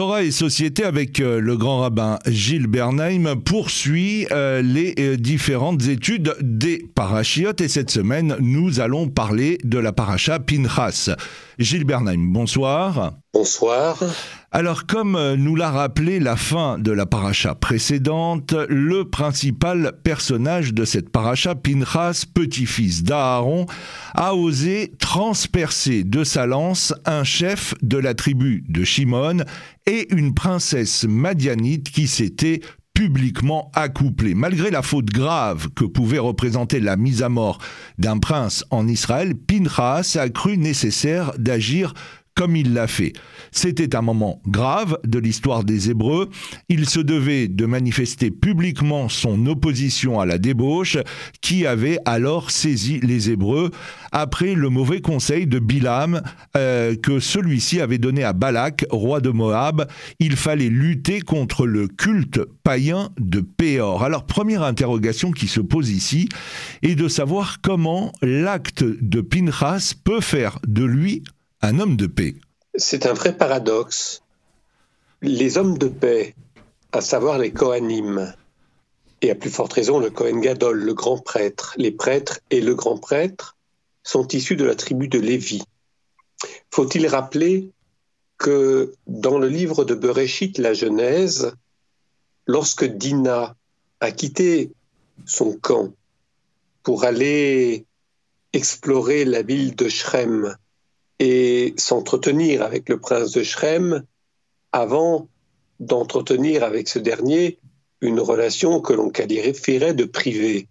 Torah et Société avec euh, le grand rabbin Gilles Bernheim poursuit euh, les euh, différentes études des parachiotes et cette semaine nous allons parler de la paracha Pinchas. Gilles Bernheim, bonsoir. Bonsoir. Alors, comme nous l'a rappelé la fin de la paracha précédente, le principal personnage de cette paracha, Pinchas, petit-fils d'Aaron, a osé transpercer de sa lance un chef de la tribu de Shimon et une princesse madianite qui s'était publiquement accouplée. Malgré la faute grave que pouvait représenter la mise à mort d'un prince en Israël, Pinchas a cru nécessaire d'agir comme il l'a fait. C'était un moment grave de l'histoire des Hébreux. Il se devait de manifester publiquement son opposition à la débauche qui avait alors saisi les Hébreux après le mauvais conseil de Bilam euh, que celui-ci avait donné à Balak, roi de Moab. Il fallait lutter contre le culte païen de Péor. Alors première interrogation qui se pose ici est de savoir comment l'acte de Pinchas peut faire de lui un homme de paix. C'est un vrai paradoxe. Les hommes de paix, à savoir les Kohanim, et à plus forte raison le Kohen Gadol, le grand prêtre, les prêtres et le grand prêtre, sont issus de la tribu de Lévi. Faut-il rappeler que dans le livre de Bereshit, la Genèse, lorsque Dina a quitté son camp pour aller explorer la ville de Shrem et s'entretenir avec le prince de Shrem avant d'entretenir avec ce dernier une relation que l'on qualifierait de privée.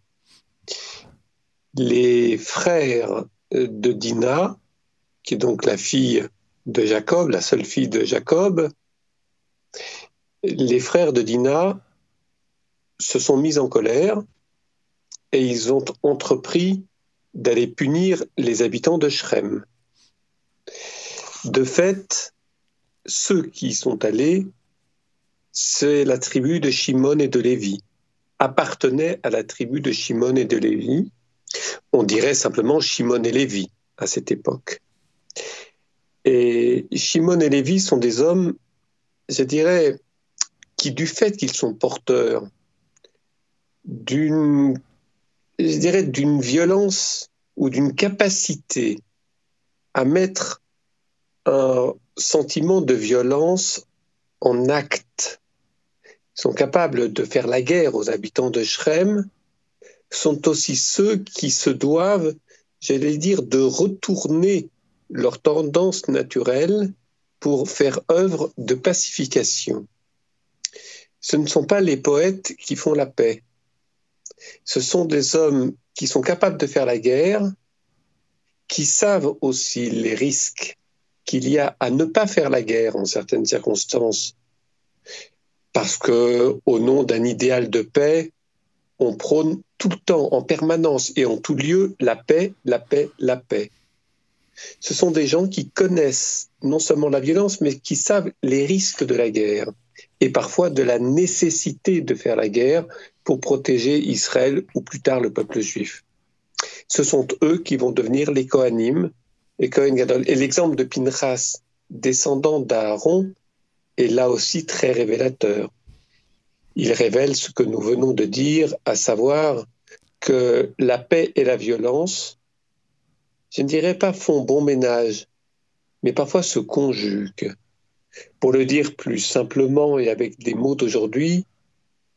Les frères de Dina, qui est donc la fille de Jacob, la seule fille de Jacob, les frères de Dina se sont mis en colère et ils ont entrepris d'aller punir les habitants de Shrem. De fait, ceux qui sont allés, c'est la tribu de Shimon et de Lévi, appartenaient à la tribu de Shimon et de Lévi. On dirait simplement Shimon et Lévi à cette époque. Et Shimon et Lévi sont des hommes, je dirais, qui du fait qu'ils sont porteurs d'une, je dirais, d'une violence ou d'une capacité à mettre un sentiment de violence en acte. Ils sont capables de faire la guerre aux habitants de Shrem, sont aussi ceux qui se doivent, j'allais dire, de retourner leur tendance naturelle pour faire œuvre de pacification. Ce ne sont pas les poètes qui font la paix. Ce sont des hommes qui sont capables de faire la guerre, qui savent aussi les risques qu'il y a à ne pas faire la guerre en certaines circonstances, parce que au nom d'un idéal de paix, on prône tout le temps, en permanence et en tout lieu, la paix, la paix, la paix. Ce sont des gens qui connaissent non seulement la violence, mais qui savent les risques de la guerre et parfois de la nécessité de faire la guerre pour protéger Israël ou plus tard le peuple juif. Ce sont eux qui vont devenir les Kohanim, et Et l'exemple de Pinchas, descendant d'Aaron, est là aussi très révélateur. Il révèle ce que nous venons de dire, à savoir que la paix et la violence, je ne dirais pas font bon ménage, mais parfois se conjuguent. Pour le dire plus simplement et avec des mots d'aujourd'hui,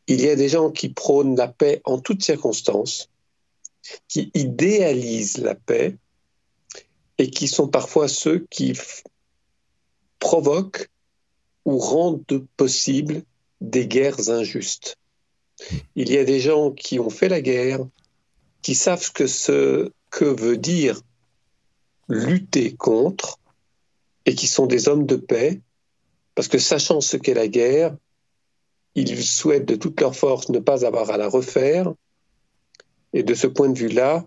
il y a des gens qui prônent la paix en toutes circonstances, qui idéalisent la paix, et qui sont parfois ceux qui provoquent ou rendent possible des guerres injustes. Il y a des gens qui ont fait la guerre, qui savent ce que veut dire lutter contre, et qui sont des hommes de paix, parce que sachant ce qu'est la guerre, ils souhaitent de toute leur force ne pas avoir à la refaire, et de ce point de vue-là,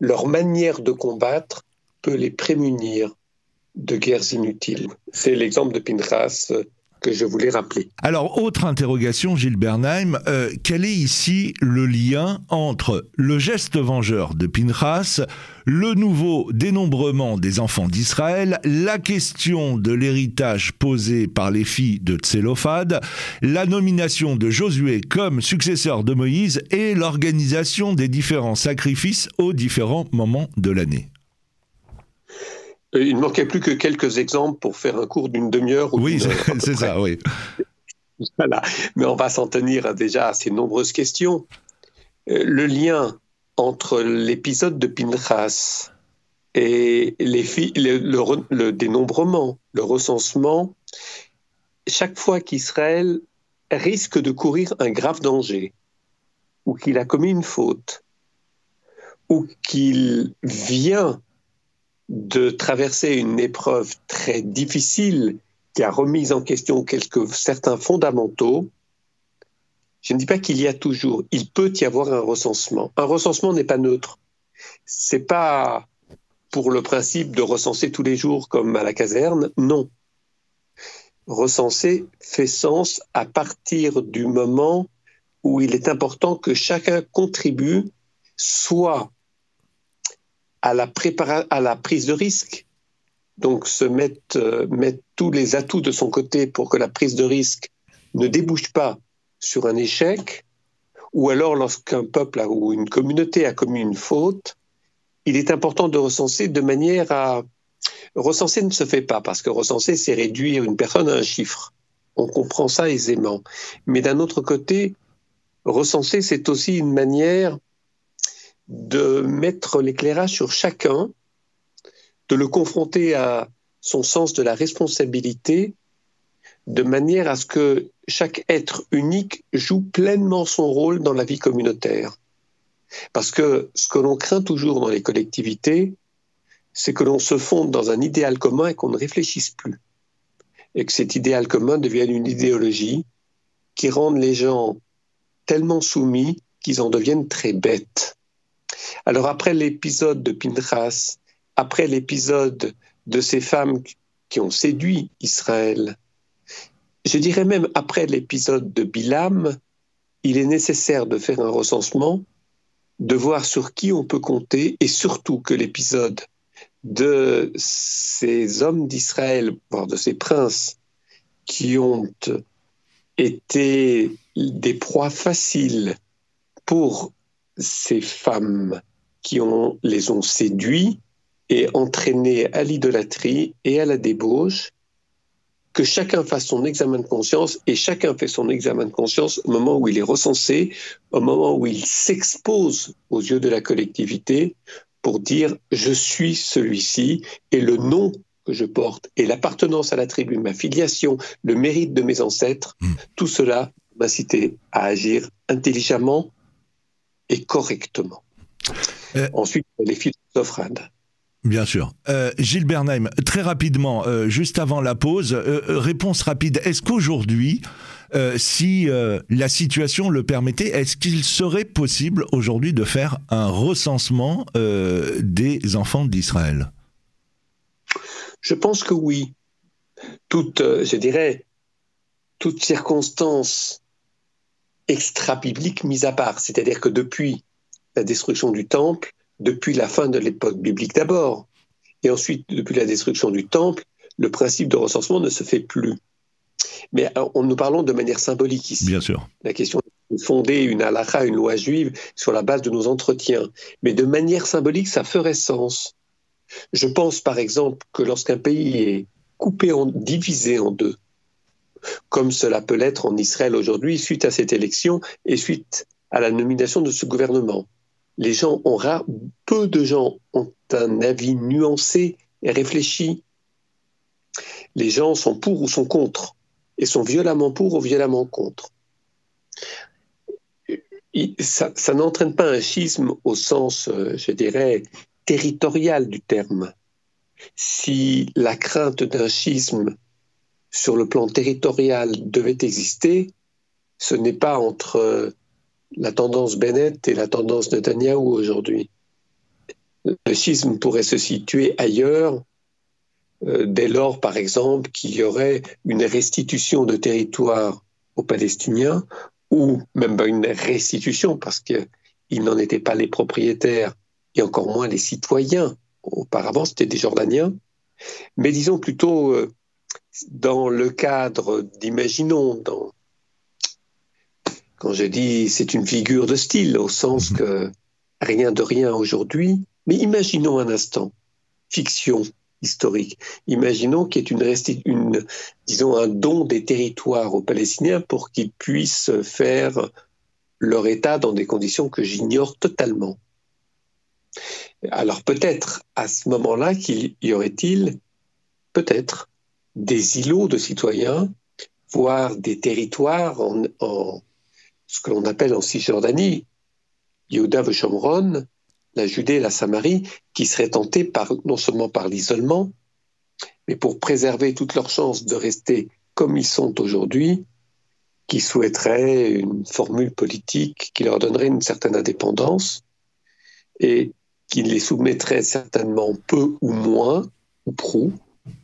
leur manière de combattre peut les prémunir de guerres inutiles. C'est l'exemple de Pinchas Alors, autre interrogation, Gilles Bernheim, euh, quel est ici le lien entre le geste vengeur de Pinchas, le nouveau dénombrement des enfants d'Israël, la question de l'héritage posé par les filles de Tsélophade, la nomination de Josué comme successeur de Moïse et l'organisation des différents sacrifices aux différents moments de l'année? Il ne manquait plus que quelques exemples pour faire un cours d'une demi-heure. Oui, c'est ça, oui. Voilà. Mais on va s'en tenir déjà à ces nombreuses questions. Euh, le lien entre l'épisode de Pinchas et les filles, le, dénombrement, le recensement, chaque fois qu'Israël risque de courir un grave danger, ou qu'il a commis une faute, ou qu'il vient de traverser une épreuve très difficile qui a remis en question quelques, certains fondamentaux, je ne dis pas qu'il y a toujours, il peut y avoir un recensement. Un recensement n'est pas neutre. C'est pas pour le principe de recenser tous les jours comme à la caserne, non. Recenser fait sens à partir du moment où il est important que chacun contribue soit à la, à la prise de risque, donc se mettre, euh, mettre tous les atouts de son côté pour que la prise de risque ne débouche pas sur un échec, ou alors lorsqu'un peuple ou une communauté a commis une faute, il est important de recenser de manière à... Recenser ne se fait pas, parce que recenser, c'est réduire une personne à un chiffre. On comprend ça aisément. Mais d'un autre côté, recenser, c'est aussi une manière de mettre l'éclairage sur chacun, de le confronter à son sens de la responsabilité, de manière à ce que chaque être unique joue pleinement son rôle dans la vie communautaire. Parce que ce que l'on craint toujours dans les collectivités, c'est que l'on se fonde dans un idéal commun et qu'on ne réfléchisse plus. Et que cet idéal commun devienne une idéologie qui rende les gens tellement soumis qu'ils en deviennent très bêtes. Alors après l'épisode de Pinchas, après l'épisode de ces femmes qui ont séduit Israël, je dirais même après l'épisode de Bilam, il est nécessaire de faire un recensement, de voir sur qui on peut compter et surtout que l'épisode de ces hommes d'Israël, voire de ces princes qui ont été des proies faciles pour ces femmes qui ont, les ont séduits et entraînés à l'idolâtrie et à la débauche, que chacun fasse son examen de conscience et chacun fait son examen de conscience au moment où il est recensé, au moment où il s'expose aux yeux de la collectivité pour dire je suis celui-ci et le nom que je porte et l'appartenance à la tribu, ma filiation, le mérite de mes ancêtres, hmm. tout cela m'a cité à agir intelligemment et correctement. Euh, Ensuite, les philosophes Bien sûr. Euh, Gilles Bernheim, très rapidement, euh, juste avant la pause, réponse rapide. Est-ce qu'aujourd'hui, si la situation le permettait, est-ce qu'il serait possible aujourd'hui de faire un recensement des enfants d'Israël? Je pense que oui. Toute, je dirais, toute circonstance extra-biblique mise à part. C'est-à-dire que depuis la destruction du temple, depuis la fin de l'époque biblique d'abord, et ensuite depuis la destruction du temple, le principe de recensement ne se fait plus. Mais on, nous parlons de manière symbolique ici. Bien sûr. La question de fonder une halakha, une loi juive, sur la base de nos entretiens. Mais de manière symbolique, ça ferait sens. Je pense par exemple que lorsqu'un pays est coupé, en, divisé en deux, comme cela peut l'être en Israël aujourd'hui suite à cette élection et suite à la nomination de ce gouvernement. Les gens ont rare, peu de gens ont un avis nuancé et réfléchi. Les gens sont pour ou sont contre, et sont violemment pour ou violemment contre. Ça, n'entraîne pas un schisme au sens, euh, je dirais, territorial du terme. Si la crainte d'un schisme sur le plan territorial devait exister, ce n'est pas entre euh, la tendance Bennett et la tendance Netanyahou aujourd'hui. Le schisme pourrait se situer ailleurs, euh, dès lors, par exemple, qu'il y aurait une restitution de territoire aux Palestiniens, ou même une restitution, parce qu'ils n'en étaient pas les propriétaires, et encore moins les citoyens. Auparavant, c'était des Jordaniens. Mais disons plutôt euh, dans le cadre d'imaginons, quand je dis c'est une figure de style, au sens mhm. que rien de rien aujourd'hui, mais imaginons un instant, fiction historique. Imaginons qu'il y ait une, disons, un don des territoires aux Palestiniens pour qu'ils puissent faire leur État dans des conditions que j'ignore totalement. Alors peut-être à ce moment-là qu'il y aurait-il peut-être des îlots de citoyens, voire des territoires en, ce que l'on appelle en Cisjordanie, Yehuda Shomron, la Judée et la Samarie, qui seraient tentés par, non seulement par l'isolement, mais pour préserver toutes leurs chances de rester comme ils sont aujourd'hui, qui souhaiteraient une formule politique qui leur donnerait une certaine indépendance et qui les soumettrait certainement peu ou moins, ou prou,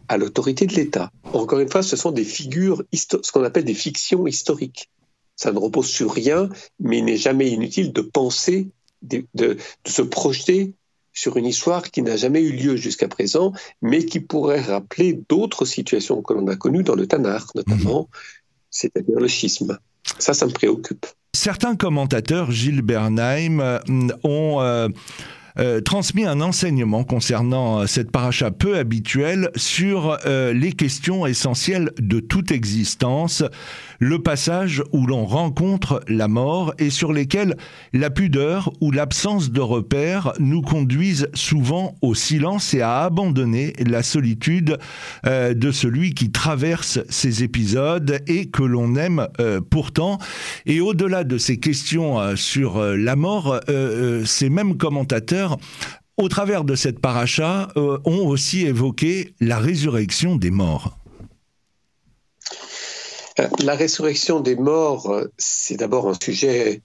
à l'autorité de l'État. Encore une fois, ce sont des figures, ce qu'on appelle des fictions historiques. Ça ne repose sur rien, mais il n'est jamais inutile de penser de, se projeter sur une histoire qui n'a jamais eu lieu jusqu'à présent, mais qui pourrait rappeler d'autres situations que l'on a connues dans le Tanar, notamment, mhm. c'est-à-dire le schisme. Ça, ça me préoccupe. Certains commentateurs, Gilles Bernheim, euh, ont... Euh, euh, transmis un enseignement concernant euh, cette paracha peu habituelle sur euh, les questions essentielles de toute existence, le passage où l'on rencontre la mort et sur lesquels la pudeur ou l'absence de repères nous conduisent souvent au silence et à abandonner la solitude de celui qui traverse ces épisodes et que l'on aime pourtant. Et au-delà de ces questions sur la mort, ces mêmes commentateurs au travers de cette paracha, euh, ont aussi évoqué la résurrection des morts. Euh, la résurrection des morts, euh, c'est d'abord un sujet,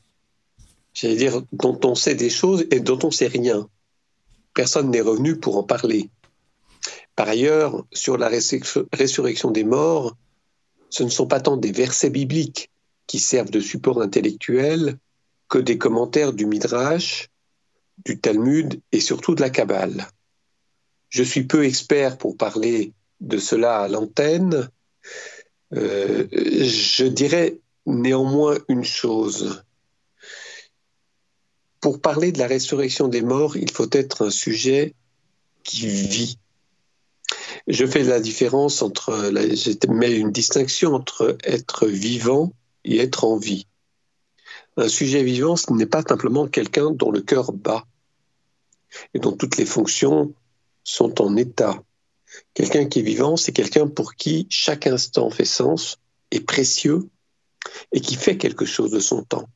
j'allais dire, dont on sait des choses et dont on sait rien. Personne n'est revenu pour en parler. Par ailleurs, sur la résurrection des morts, ce ne sont pas tant des versets bibliques qui servent de support intellectuel que des commentaires du Midrash du Talmud et surtout de la Kabbale. Je suis peu expert pour parler de cela à l'antenne. Euh, je dirais néanmoins une chose. Pour parler de la résurrection des morts, il faut être un sujet qui vit. Je fais la différence entre, je mets une distinction entre être vivant et être en vie. Un sujet vivant, ce n'est pas simplement quelqu'un dont le cœur bat et dont toutes les fonctions sont en état. Quelqu'un qui est vivant, c'est quelqu'un pour qui chaque instant fait sens, est précieux et qui fait quelque chose de son temps.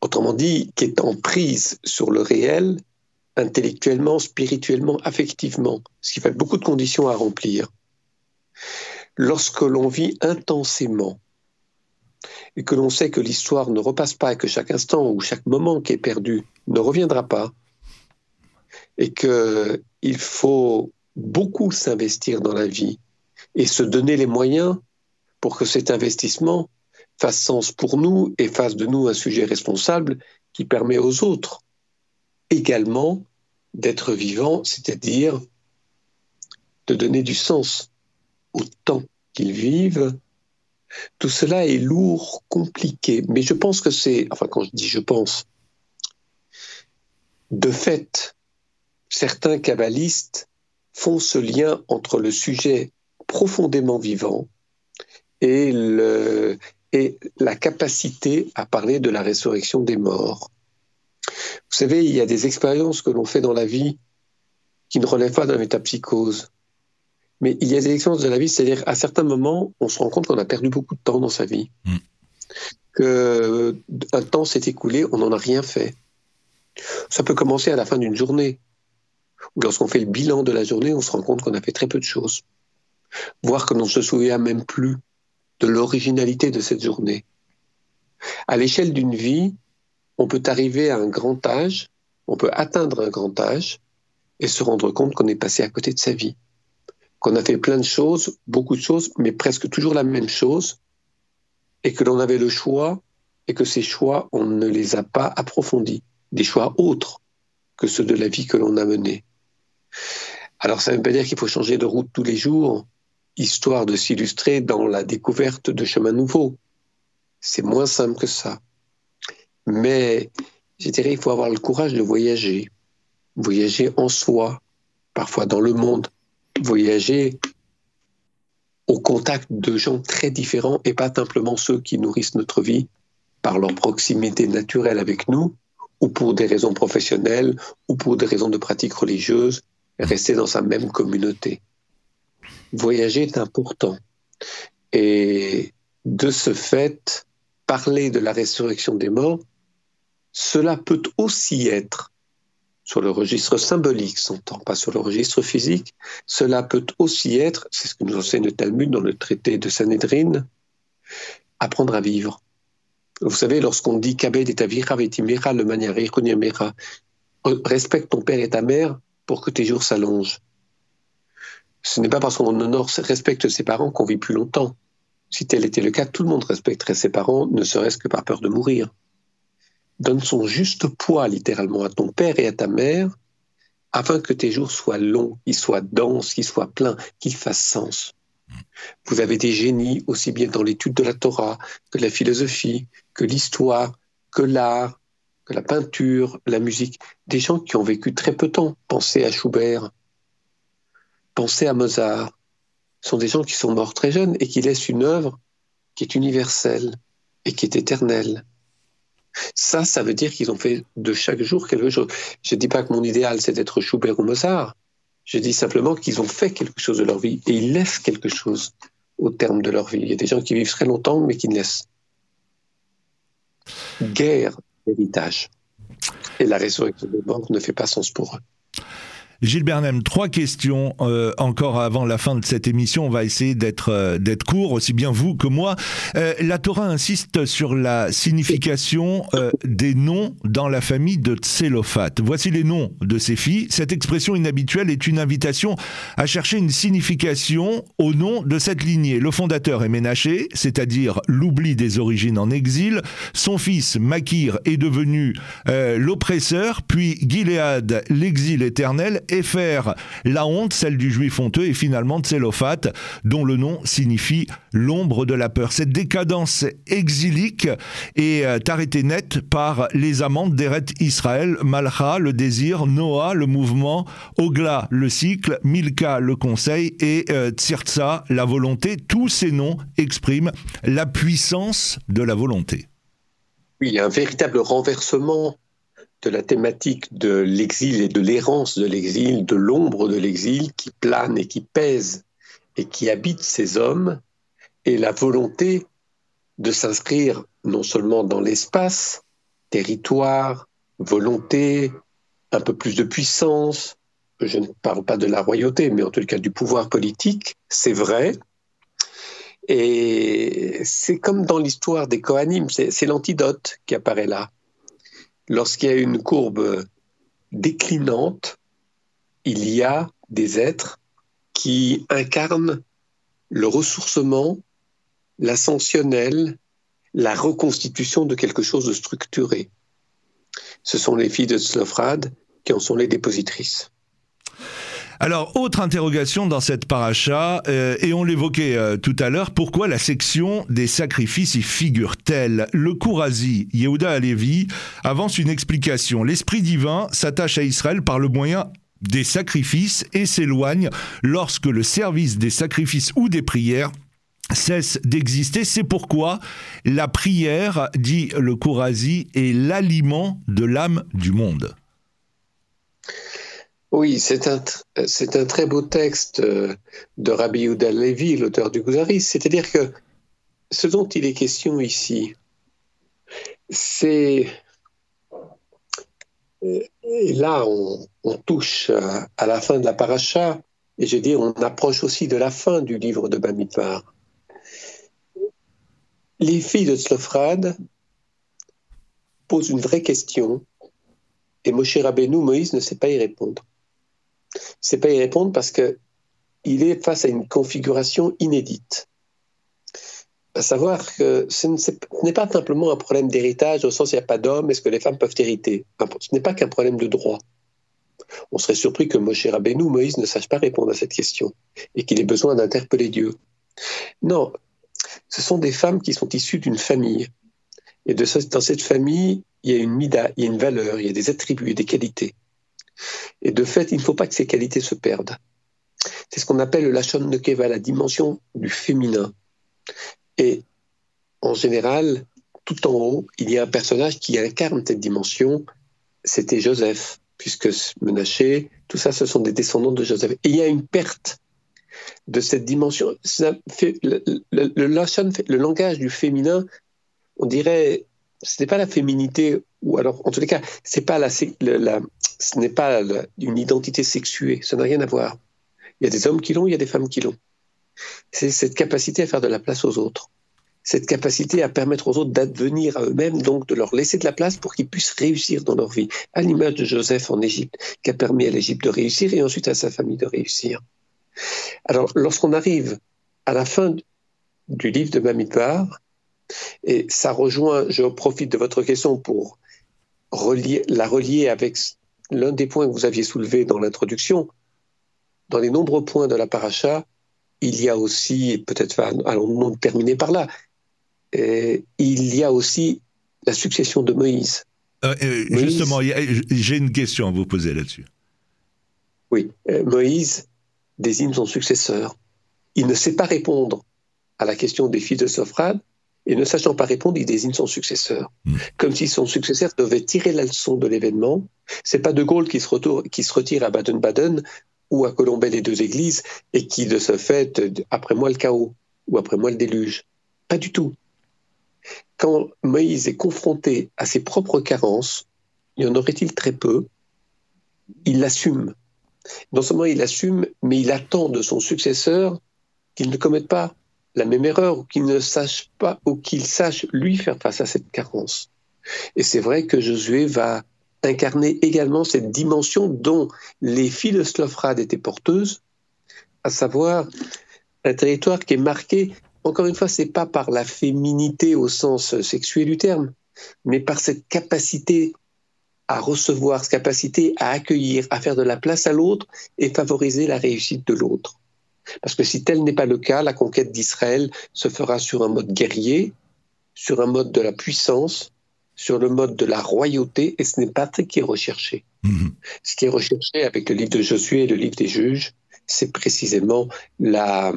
Autrement dit, qui est en prise sur le réel, intellectuellement, spirituellement, affectivement, ce qui fait beaucoup de conditions à remplir. Lorsque l'on vit intensément et que l'on sait que l'histoire ne repasse pas et que chaque instant ou chaque moment qui est perdu ne reviendra pas, et qu'il faut beaucoup s'investir dans la vie et se donner les moyens pour que cet investissement fasse sens pour nous et fasse de nous un sujet responsable qui permet aux autres également d'être vivants, c'est-à-dire de donner du sens au temps qu'ils vivent. Tout cela est lourd, compliqué, mais je pense que c'est, enfin quand je dis je pense, de fait, certains kabbalistes font ce lien entre le sujet profondément vivant et, la capacité à parler de la résurrection des morts. Vous savez, il y a des expériences que l'on fait dans la vie qui ne relèvent pas de la métapsychose. Mais il y a des expériences de la vie, c'est-à-dire à certains moments, on se rend compte qu'on a perdu beaucoup de temps dans sa vie, mm. qu'un temps s'est écoulé, on n'en a rien fait. Ça peut commencer à la fin d'une journée lorsqu'on fait le bilan de la journée, on se rend compte qu'on a fait très peu de choses. Voire que l'on ne se souvient même plus de l'originalité de cette journée. À l'échelle d'une vie, on peut arriver à un grand âge, on peut atteindre un grand âge et se rendre compte qu'on est passé à côté de sa vie. Qu'on a fait plein de choses, beaucoup de choses, mais presque toujours la même chose, et que l'on avait le choix, et que ces choix, on ne les a pas approfondis, des choix autres que ceux de la vie que l'on a menée. Alors ça ne veut pas dire qu'il faut changer de route tous les jours, histoire de s'illustrer dans la découverte de chemins nouveaux. C'est moins simple que ça. Mais je dirais, il faut avoir le courage de voyager. Voyager en soi, parfois dans le monde. Voyager au contact de gens très différents et pas simplement ceux qui nourrissent notre vie par leur proximité naturelle avec nous ou pour des raisons professionnelles ou pour des raisons de pratique religieuse, rester dans sa même communauté. Voyager est important. Et de ce fait, parler de la résurrection des morts, cela peut aussi être, sur le registre symbolique, s'entend, pas sur le registre physique, cela peut aussi être, c'est ce que nous enseigne le Talmud dans le traité de Sanhedrin, apprendre à vivre. Vous savez, lorsqu'on dit Kabed et Avira vetimera le manière respecte ton père et ta mère pour que tes jours s'allongent. Ce n'est pas parce qu'on honore, respecte ses parents qu'on vit plus longtemps. Si tel était le cas, tout le monde respecterait ses parents, ne serait-ce que par peur de mourir. Donne son juste poids littéralement à ton père et à ta mère, afin que tes jours soient longs, qu'ils soient denses, qu'ils soient pleins, qu'ils fassent sens. Vous avez des génies aussi bien dans l'étude de la Torah que la philosophie, que l'histoire, que l'art, que la peinture, la musique. Des gens qui ont vécu très peu de temps. Pensez à Schubert, pensez à Mozart, sont des gens qui sont morts très jeunes et qui laissent une œuvre qui est universelle et qui est éternelle. Ça, ça veut dire qu'ils ont fait de chaque jour quelque chose. Je ne dis pas que mon idéal, c'est d'être Schubert ou Mozart. Je dis simplement qu'ils ont fait quelque chose de leur vie et ils laissent quelque chose au terme de leur vie. Il y a des gens qui vivent très longtemps, mais qui ne laissent guère d'héritage. Et la résurrection des morts ne fait pas sens pour eux. Gilles Bernheim, trois questions euh, encore avant la fin de cette émission. On va essayer d'être euh, d'être court, aussi bien vous que moi. Euh, la Torah insiste sur la signification des noms dans la famille de Tsélophat. Voici les noms de ses filles. Cette expression inhabituelle est une invitation à chercher une signification au nom de cette lignée. Le fondateur est Ménaché, c'est-à-dire l'oubli des origines en exil. Son fils Makir est devenu l'oppresseur, puis Gilead, l'exil éternel, et faire la honte, celle du juif honteux, et finalement Tselophat, dont le nom signifie l'ombre de la peur. Cette décadence exilique est euh, arrêtée net par les amantes d'Eret Israël, Malcha, le désir, Noah, le mouvement, Ogla, le cycle, Milka, le conseil, et euh, Tsirtsa, la volonté. Tous ces noms expriment la puissance de la volonté. Il y a un véritable renversement de la thématique de l'exil et de l'errance de l'exil, de l'ombre de l'exil qui plane et qui pèse et qui habite ces hommes, et la volonté de s'inscrire non seulement dans l'espace, territoire, volonté, un peu plus de puissance, je ne parle pas de la royauté, mais en tout cas du pouvoir politique, c'est vrai. Et c'est comme dans l'histoire des Kohanim, c'est l'antidote qui apparaît là lorsqu'il y a une courbe déclinante, il y a des êtres qui incarnent le ressourcement, l'ascensionnel, la reconstitution de quelque chose de structuré. Ce sont les filles de Slofrad qui en sont les dépositrices. Alors, autre interrogation dans cette paracha, euh, et on l'évoquait euh, tout à l'heure, pourquoi la section des sacrifices y figure-t-elle? Le Kourazi, Yehuda Alevi, avance une explication. L'Esprit divin s'attache à Israël par le moyen des sacrifices et s'éloigne lorsque le service des sacrifices ou des prières cesse d'exister. C'est pourquoi la prière, dit le Kourazi, est l'aliment de l'âme du monde. Oui, c'est un, c'est un très beau texte euh, de Rabbi Yehuda Levi, l'auteur du Gouzaris. C'est-à-dire que ce dont il est question ici, c'est. Et là, on, touche à, la fin de la paracha, et je dis, on approche aussi de la fin du livre de Bamidbar. Les filles de Tzlofrad posent une vraie question, et Moshe Rabbeinu, Moïse, ne sait pas y répondre c'est pas y répondre parce que il est face à une configuration inédite. À savoir que ce n'est pas simplement un problème d'héritage au sens où il n'y a pas d'homme, est-ce que les femmes peuvent hériter Ce n'est pas qu'un problème de droit. On serait surpris que Moshe Rabbeinu, Moïse, ne sache pas répondre à cette question et qu'il ait besoin d'interpeller Dieu. Non, ce sont des femmes qui sont issues d'une famille. Et de, dans cette famille, il y a une mida, il y a une valeur, il y a des attributs, des qualités. Et de fait, il ne faut pas que ces qualités se perdent. C'est ce qu'on appelle le Lachon Nekeva, la dimension du féminin. Et en général, tout en haut, il y a un personnage qui incarne cette dimension. C'était Joseph, puisque Menaché, tout ça, ce sont des descendants de Joseph. Et il y a une perte de cette dimension. le, le, langage du féminin, on dirait, ce n'est pas la féminité, ou alors, en tous les cas, c'est pas la, ce n'est pas une identité sexuée, ça n'a rien à voir. Il y a des hommes qui l'ont, il y a des femmes qui l'ont. C'est cette capacité à faire de la place aux autres, cette capacité à permettre aux autres d'advenir à eux-mêmes, donc de leur laisser de la place pour qu'ils puissent réussir dans leur vie, à l'image de Joseph en Égypte, qui a permis à l'Égypte de réussir et ensuite à sa famille de réussir. Alors, lorsqu'on arrive à la fin du livre de Mamidbar, et ça rejoint, je profite de votre question pour relier, la relier avec l'un des points que vous aviez soulevé dans l'introduction, dans les nombreux points de la paracha, il y a aussi, peut-être allons-nous terminer par là, il y a aussi la succession de Moïse. Euh, euh, justement, j'ai une question à vous poser là-dessus. Oui, euh, Moïse désigne son successeur. Il ne sait pas répondre à la question des fils de Sophrade, et ne sachant pas répondre, il désigne son successeur. Hmm. Comme si son successeur devait tirer la leçon de l'événement. C'est pas De Gaulle qui se, qui se retire à Baden-Baden ou à Colombey les deux églises et qui de ce fait, après moi le chaos ou après moi le déluge. Pas du tout. Quand Moïse est confronté à ses propres carences, y en aurait-il très peu, il l'assume. Non seulement il l'assume, mais il attend de son successeur qu'il ne commette pas la même erreur ou qu'il ne sache pas ou qu'il sache lui faire face à cette carence. Et c'est vrai que Josué va incarner également cette dimension dont les de Slofrad étaient porteuses, à savoir un territoire qui est marqué, encore une fois, c'est pas par la féminité au sens sexuel du terme, mais par cette capacité à recevoir, cette capacité à accueillir, à faire de la place à l'autre et favoriser la réussite de l'autre. Parce que si tel n'est pas le cas, la conquête d'Israël se fera sur un mode guerrier, sur un mode de la puissance, sur le mode de la royauté, et ce n'est pas ce qui est recherché. Mhm. Ce qui est recherché avec le livre de Josué et le livre des juges, c'est précisément la,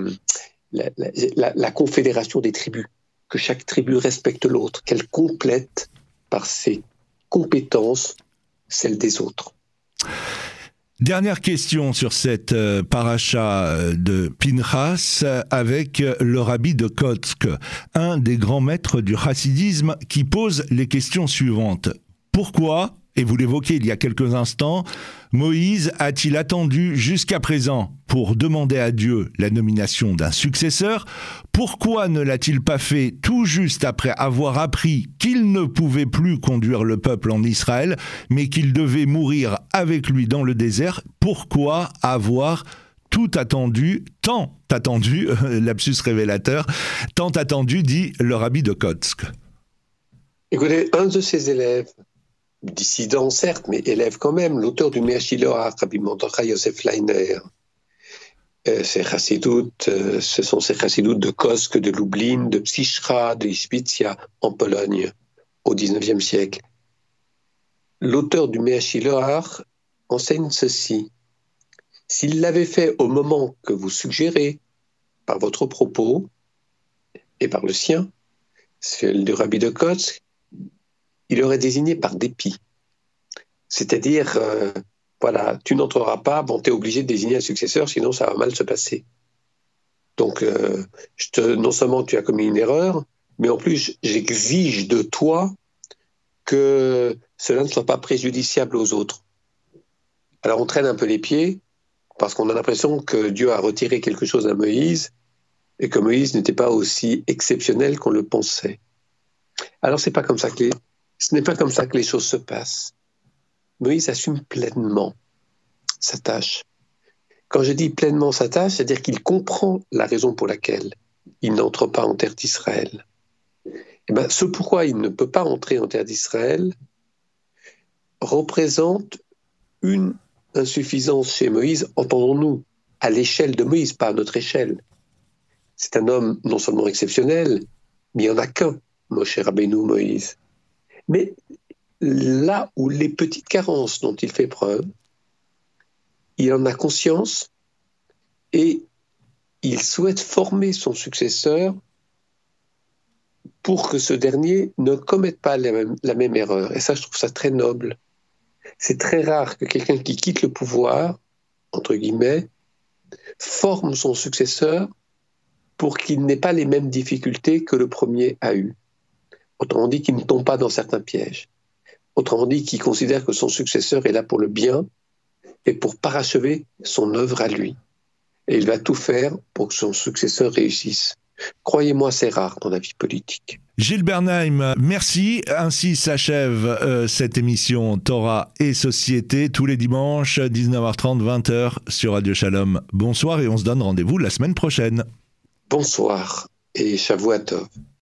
la, confédération des tribus, que chaque tribu respecte l'autre, qu'elle complète par ses compétences celles des autres. Dernière question sur cette euh, paracha euh, de Pinchas avec euh, le rabbi de Kotsk, un des grands maîtres du chassidisme qui pose les questions suivantes. Pourquoi et vous l'évoquez il y a quelques instants, Moïse a-t-il attendu jusqu'à présent pour demander à Dieu la nomination d'un successeur? Pourquoi ne l'a-t-il pas fait tout juste après avoir appris qu'il ne pouvait plus conduire le peuple en Israël, mais qu'il devait mourir avec lui dans le désert? Pourquoi avoir tout attendu, tant attendu, lapsus révélateur, tant attendu, dit le rabbi de Kotsk? Écoutez, un de ses élèves dissident certes, mais élève quand même, l'auteur du Meachiloa, Rabbi Mordechai Yosef Leiner. Euh, ces euh, ce sont ces chassidoutes de Kosk, de Lublin, de Psychra, de Ispitia, en Pologne, au XIXe siècle. L'auteur du Meachiloar enseigne ceci. S'il l'avait fait au moment que vous suggérez, par votre propos et par le sien, le du Rabbi de Kosk, il aurait désigné par dépit. C'est-à-dire, euh, voilà, tu n'entreras pas, bon, tu es obligé de désigner un successeur, sinon ça va mal se passer. Donc, euh, non seulement tu as commis une erreur, mais en plus, j'exige de toi que cela ne soit pas préjudiciable aux autres. Alors, on traîne un peu les pieds, parce qu'on a l'impression que Dieu a retiré quelque chose à Moïse, et que Moïse n'était pas aussi exceptionnel qu'on le pensait. Alors, c'est pas comme ça que ce n'est pas comme ça que les choses se passent. Moïse assume pleinement sa tâche. Quand je dis pleinement sa tâche, c'est-à-dire qu'il comprend la raison pour laquelle il n'entre pas en terre d'Israël. Eh ben, ce pourquoi il ne peut pas entrer en terre d'Israël représente une insuffisance chez Moïse, entendons-nous, à l'échelle de Moïse, pas à notre échelle. C'est un homme non seulement exceptionnel, mais il n'y en a qu'un, Moshe Rabbeinu Moïse. Mais là où les petites carences dont il fait preuve, il en a conscience et il souhaite former son successeur pour que ce dernier ne commette pas la même, erreur. Et ça, je trouve ça très noble. C'est très rare que quelqu'un qui quitte le pouvoir, entre guillemets, forme son successeur pour qu'il n'ait pas les mêmes difficultés que le premier a eues. Autrement dit, qu'il ne tombe pas dans certains pièges. Autrement dit, qu'il considère que son successeur est là pour le bien et pour parachever son œuvre à lui. Et il va tout faire pour que son successeur réussisse. Croyez-moi, c'est rare dans la vie politique. Gilles Bernheim, merci. Ainsi s'achève euh, cette émission Torah et Société tous les dimanches 19h30 20h sur Radio Shalom. Bonsoir et on se donne rendez-vous la semaine prochaine. Bonsoir et Shavuot Tov.